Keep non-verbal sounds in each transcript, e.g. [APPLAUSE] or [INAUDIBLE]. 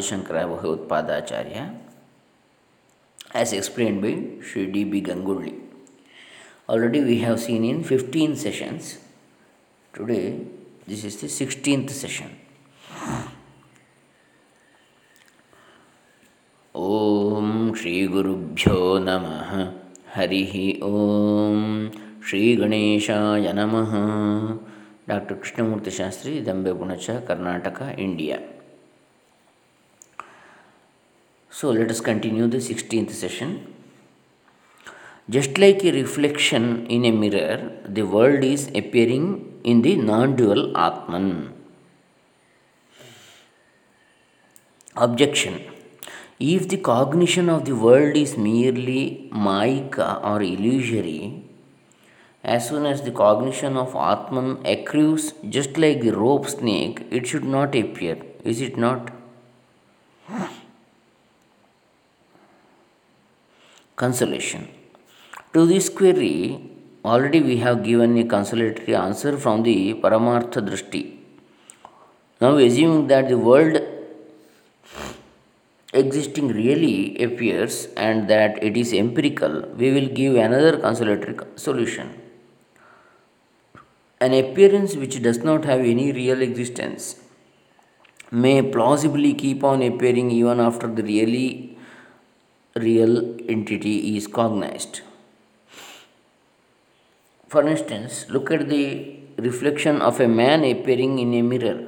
Shankara Bhagavad as explained by Sri D.B. Ganguly. Already we have seen in 15 sessions. Today, this is the 16th session. ॐ श्रीगुरुभ्यो नमः हरिः ॐ श्रीगणेशाय नमः doctor Krishnamurthy Shastri ದಂಬೆ ಗುಣಚ Karnataka India So let us continue the 16th session. Just like a reflection in a mirror, the world is appearing in the non dual Atman. Objection If the cognition of the world is merely Maika or illusory, as soon as the cognition of Atman accrues, just like the rope snake, it should not appear, is it not? Consolation. To this query, already we have given a consolatory answer from the Paramartha Drishti. Now, assuming that the world existing really appears and that it is empirical, we will give another consolatory solution. An appearance which does not have any real existence may plausibly keep on appearing even after the really real entity is cognized. For instance, look at the reflection of a man appearing in a mirror.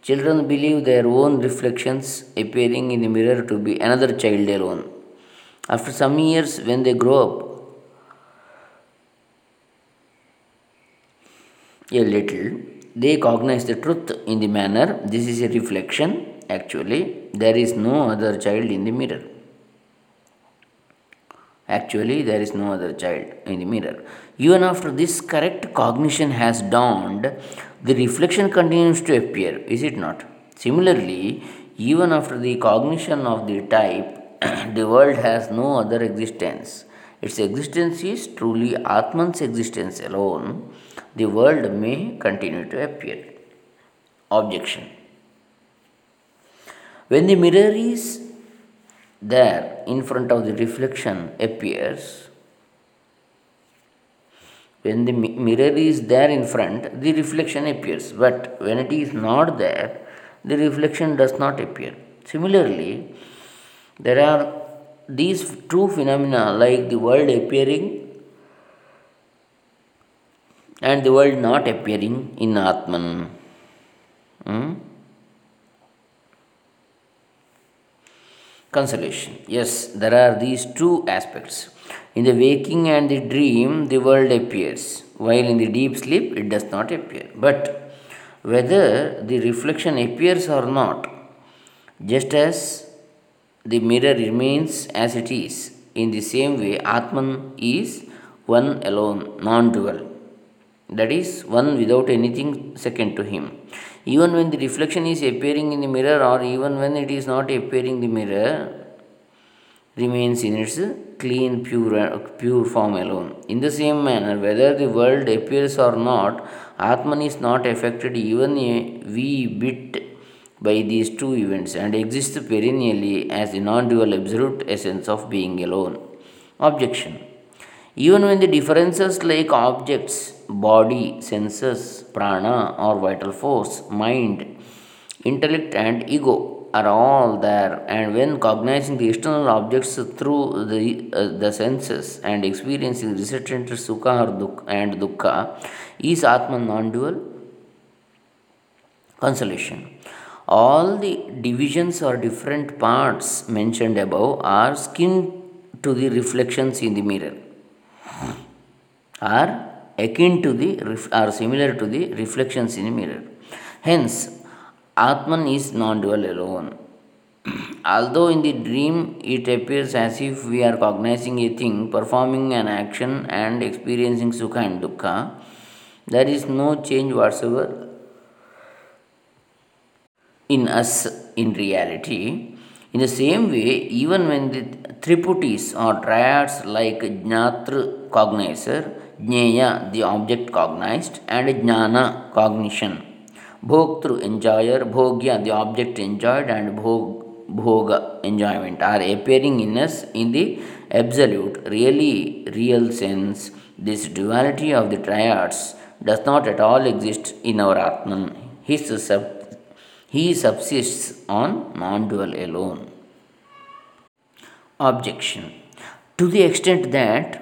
Children believe their own reflections appearing in a mirror to be another child alone. After some years, when they grow up, a little, they cognize the truth in the manner this is a reflection. Actually, there is no other child in the mirror. Actually, there is no other child in the mirror. Even after this correct cognition has dawned, the reflection continues to appear, is it not? Similarly, even after the cognition of the type, [CLEARS THROAT] the world has no other existence. Its existence is truly Atman's existence alone the world may continue to appear. Objection. When the mirror is there in front of the reflection appears, when the mirror is there in front, the reflection appears. But when it is not there, the reflection does not appear. Similarly, there are these two phenomena like the world appearing and the world not appearing in Atman. Hmm? Consolation. Yes, there are these two aspects. In the waking and the dream, the world appears, while in the deep sleep, it does not appear. But whether the reflection appears or not, just as the mirror remains as it is, in the same way, Atman is one alone, non dual that is one without anything second to him. Even when the reflection is appearing in the mirror or even when it is not appearing in the mirror remains in its clean pure pure form alone. In the same manner whether the world appears or not atman is not affected even a wee bit by these two events and exists perennially as the non-dual absolute essence of being alone. Objection. Even when the differences like objects, body, senses, prana or vital force, mind, intellect, and ego are all there, and when cognizing the external objects through the, uh, the senses and experiencing resultant sukha or dukha and dukkha, is Atman non dual? Consolation. All the divisions or different parts mentioned above are skin to the reflections in the mirror are akin to the are similar to the reflections in a mirror. Hence, Atman is non-dual alone. [CLEARS THROAT] Although in the dream it appears as if we are cognizing a thing, performing an action, and experiencing sukha and dukkha, there is no change whatsoever in us in reality. In the same way, even when the triputis or triads like Jnatru cognizer, Jnaya the object cognized, and Jnana cognition Bhoktru, enjoyer, Bhogya, the object enjoyed, and Bhog, Bhoga, enjoyment, are appearing in us in the absolute, really real sense. This duality of the triads does not at all exist in our Atman. He subsists on non dual alone. Objection To the extent that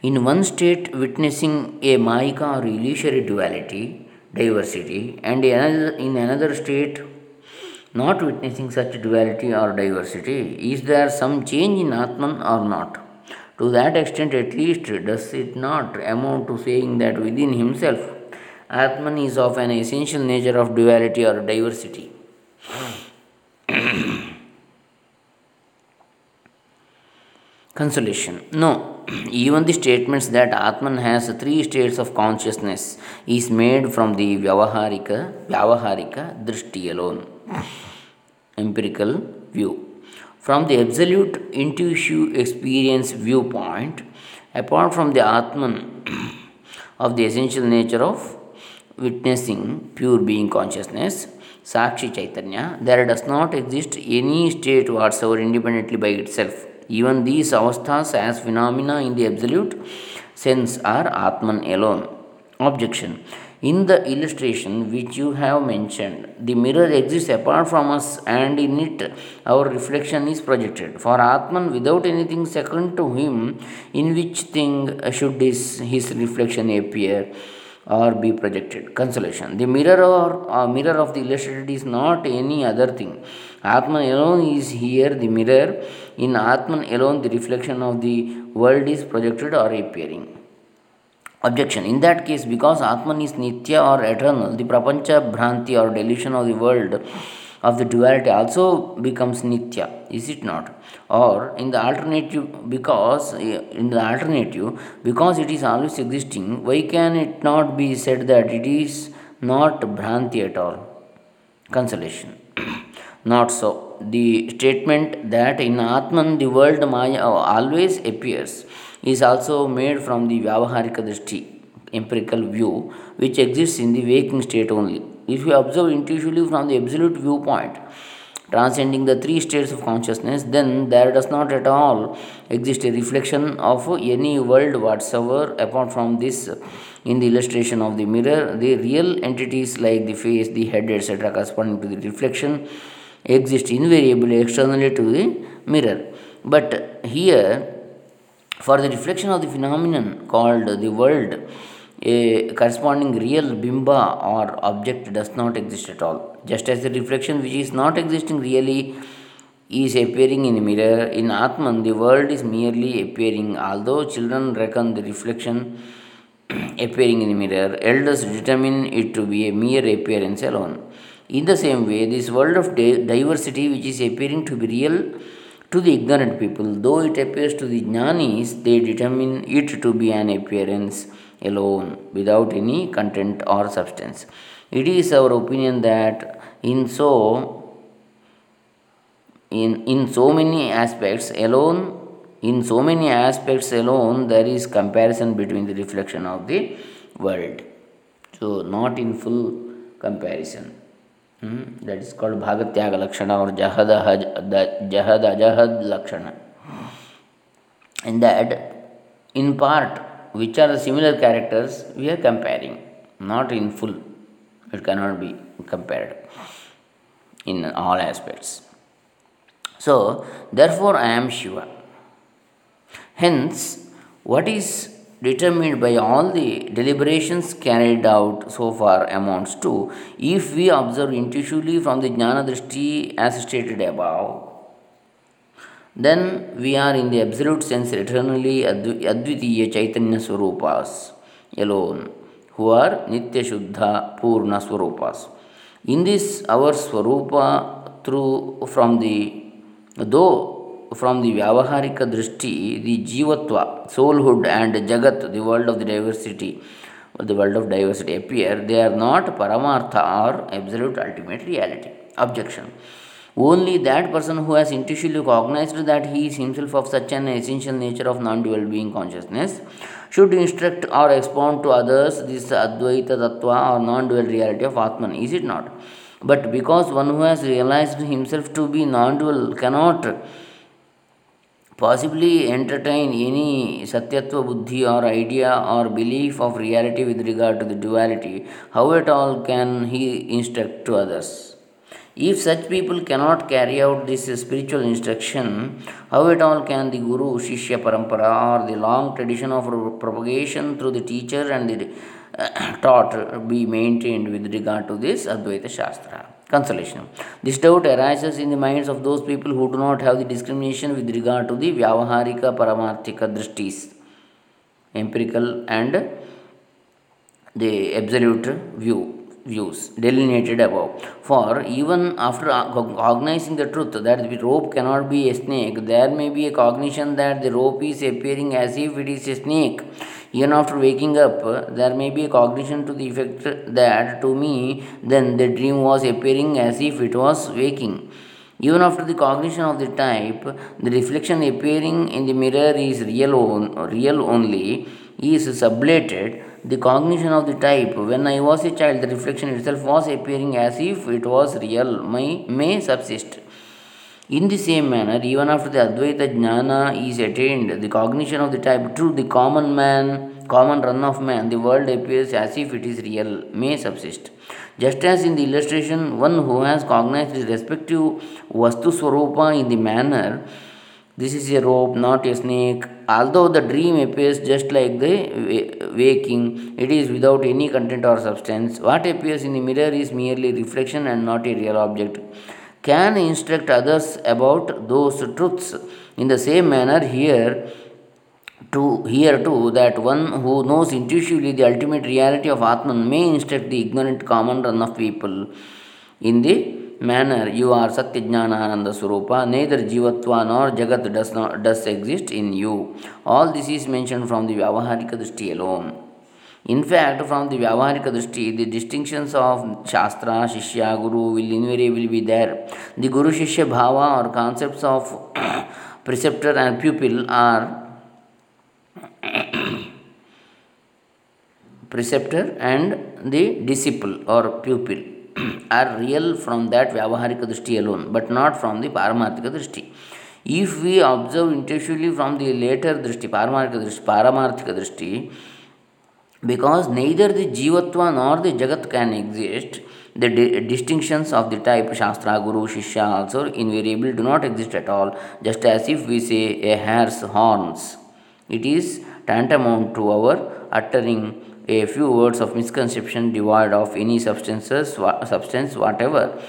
in one state witnessing a Mayika or illusory duality, diversity, and in another state not witnessing such duality or diversity, is there some change in Atman or not? To that extent, at least, does it not amount to saying that within himself, Atman is of an essential nature of duality or diversity? Consolation. No, [CLEARS THROAT] even the statements that Atman has three states of consciousness is made from the Vyavaharika, Vyavaharika Drishti alone, [CLEARS THROAT] empirical view. From the absolute intuitive experience viewpoint, apart from the Atman [CLEARS THROAT] of the essential nature of witnessing pure being consciousness, Sakshi Chaitanya, there does not exist any state whatsoever independently by itself. Even these avasthas as phenomena in the absolute sense are Atman alone. Objection in the illustration which you have mentioned, the mirror exists apart from us and in it our reflection is projected. For Atman, without anything second to him, in which thing should his, his reflection appear? Or be projected. Consolation. The mirror or uh, mirror of the illustrated is not any other thing. Atman alone is here the mirror. In Atman alone, the reflection of the world is projected or appearing. Objection. In that case, because Atman is Nitya or eternal, the Prapancha Bhranti or delusion of the world of the duality also becomes Nitya, is it not? Or in the alternative, because eh, in the alternative, because it is always existing, why can it not be said that it is not Bhranti at all? Consolation. [CLEARS THROAT] not so. The statement that in Atman the world Maya always appears is also made from the Vyavaharika Drishti, empirical view, which exists in the waking state only. If you observe intuitively from the absolute viewpoint, transcending the three states of consciousness, then there does not at all exist a reflection of any world whatsoever apart from this. In the illustration of the mirror, the real entities like the face, the head, etc., corresponding to the reflection, exist invariably externally to the mirror. But here, for the reflection of the phenomenon called the world, a corresponding real bimba or object does not exist at all. Just as the reflection which is not existing really is appearing in a mirror, in Atman the world is merely appearing. Although children reckon the reflection [CLEARS THROAT] appearing in a mirror, elders determine it to be a mere appearance alone. In the same way, this world of diversity which is appearing to be real to the ignorant people, though it appears to the jnanis, they determine it to be an appearance alone, without any content or substance. It is our opinion that in so in, in so many aspects alone in so many aspects alone there is comparison between the reflection of the world so not in full comparison Hmm? that is called Bhagatyaga Lakshana or Jahad, Jahad Ajahad Lakshana. In that, in part, which are the similar characters, we are comparing, not in full. It cannot be compared in all aspects. So, therefore, I am Shiva. Hence, what is determined by all the deliberations carried out so far amounts to if we observe intuitively from the jnana drishti as stated above then we are in the absolute sense eternally advitiya chaitanya swarupas alone who are nitya shuddha purna swarupas. In this our swarupa through from the though from the Vyavaharika Drishti, the Jivatva, soulhood, and Jagat, the world of the diversity, the world of diversity appear, they are not Paramartha or absolute ultimate reality. Objection. Only that person who has intuitively cognized that he is himself of such an essential nature of non dual being consciousness should instruct or expound to others this Advaita Tattva or non dual reality of Atman, is it not? But because one who has realized himself to be non dual cannot possibly entertain any Satyatva Buddhi or idea or belief of reality with regard to the duality, how at all can he instruct to others? If such people cannot carry out this spiritual instruction, how at all can the Guru Shishya Parampara or the long tradition of propagation through the teacher and the [COUGHS] taught be maintained with regard to this Advaita Shastra? Consolation. This doubt arises in the minds of those people who do not have the discrimination with regard to the Vyavaharika Paramarthika Drishtis, empirical and the absolute view views delineated above. For even after cognizing the truth that the rope cannot be a snake, there may be a cognition that the rope is appearing as if it is a snake. Even after waking up, there may be a cognition to the effect that to me, then the dream was appearing as if it was waking. Even after the cognition of the type, the reflection appearing in the mirror is real, on, real only, is sublated the cognition of the type when I was a child, the reflection itself was appearing as if it was real, may, may subsist. In the same manner, even after the Advaita Jnana is attained, the cognition of the type to the common man, common run of man, the world appears as if it is real, may subsist. Just as in the illustration, one who has cognized his respective Vastu Swarupa in the manner this is a rope, not a snake. Although the dream appears just like the waking, it is without any content or substance. What appears in the mirror is merely reflection and not a real object. Can instruct others about those truths. In the same manner, here to here too that one who knows intuitively the ultimate reality of Atman may instruct the ignorant common run of people in the manner you are Satyajnananda Swarupa, neither Jivatva nor Jagat does, not, does exist in you. All this is mentioned from the Vyavaharika Drishti alone. In fact, from the Vyavaharika Drishti, the distinctions of Shastra, Shishya, Guru will invariably be there. The Guru Shishya Bhava or concepts of preceptor and pupil are preceptor and the disciple or pupil are real from that Vyavaharika Drishti alone, but not from the Paramarthika Drishti. If we observe intuitively from the later Drishti, Paramarthika Drishti, Paramarthika Drishti, because neither the Jivatva nor the Jagat can exist, the di- distinctions of the type Shastra, Guru, Shishya also invariably do not exist at all, just as if we say a hare's horns. It is tantamount to our uttering a few words of misconception devoid of any substances, substance whatever.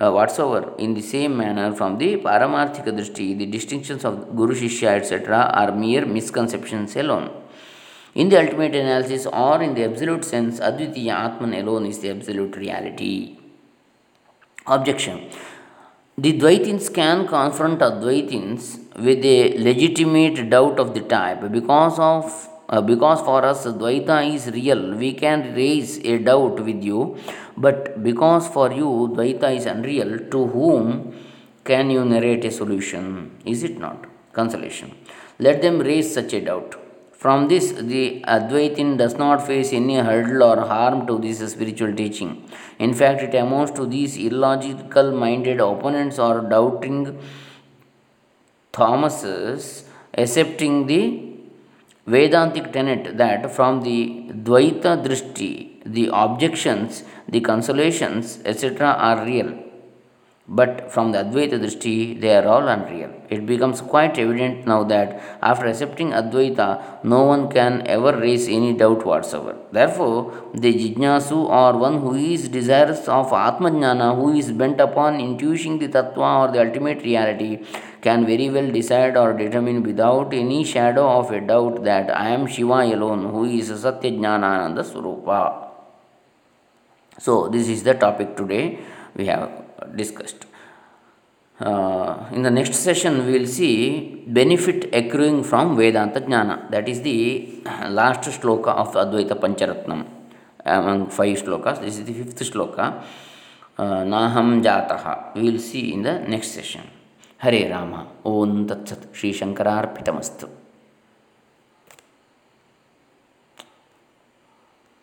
Uh, whatsoever. In the same manner, from the Paramarthika Drishti, the distinctions of Guru Shishya etc. are mere misconceptions alone. In the ultimate analysis or in the absolute sense, Advitiya Atman alone is the absolute reality. Objection. The Dvaitins can confront Advaitins with a legitimate doubt of the type because of uh, because for us Dvaita is real, we can raise a doubt with you, but because for you Dvaita is unreal, to whom can you narrate a solution? Is it not? Consolation. Let them raise such a doubt. From this, the Advaitin does not face any hurdle or harm to this spiritual teaching. In fact, it amounts to these illogical minded opponents or doubting Thomases accepting the Vedantic tenet that from the Dvaita Drishti, the objections, the consolations, etc., are real. But from the Advaita Drishti, they are all unreal. It becomes quite evident now that after accepting Advaita, no one can ever raise any doubt whatsoever. Therefore, the Jijnasu or one who is desirous of Atmajnana, who is bent upon intuiting the Tattva or the ultimate reality, can very well decide or determine without any shadow of a doubt that I am Shiva alone, who is Satya Jnanananda Swarupa. So, this is the topic today we have discussed. Uh, in the next session, we will see benefit accruing from Vedanta Jnana. That is the last shloka of Advaita Pancharatnam among five slokas. This is the fifth shloka. Uh, Naham Jataha. We will see in the next session. हरे राम ओं तत्सत् श्रीशंकरार्पितमस्तु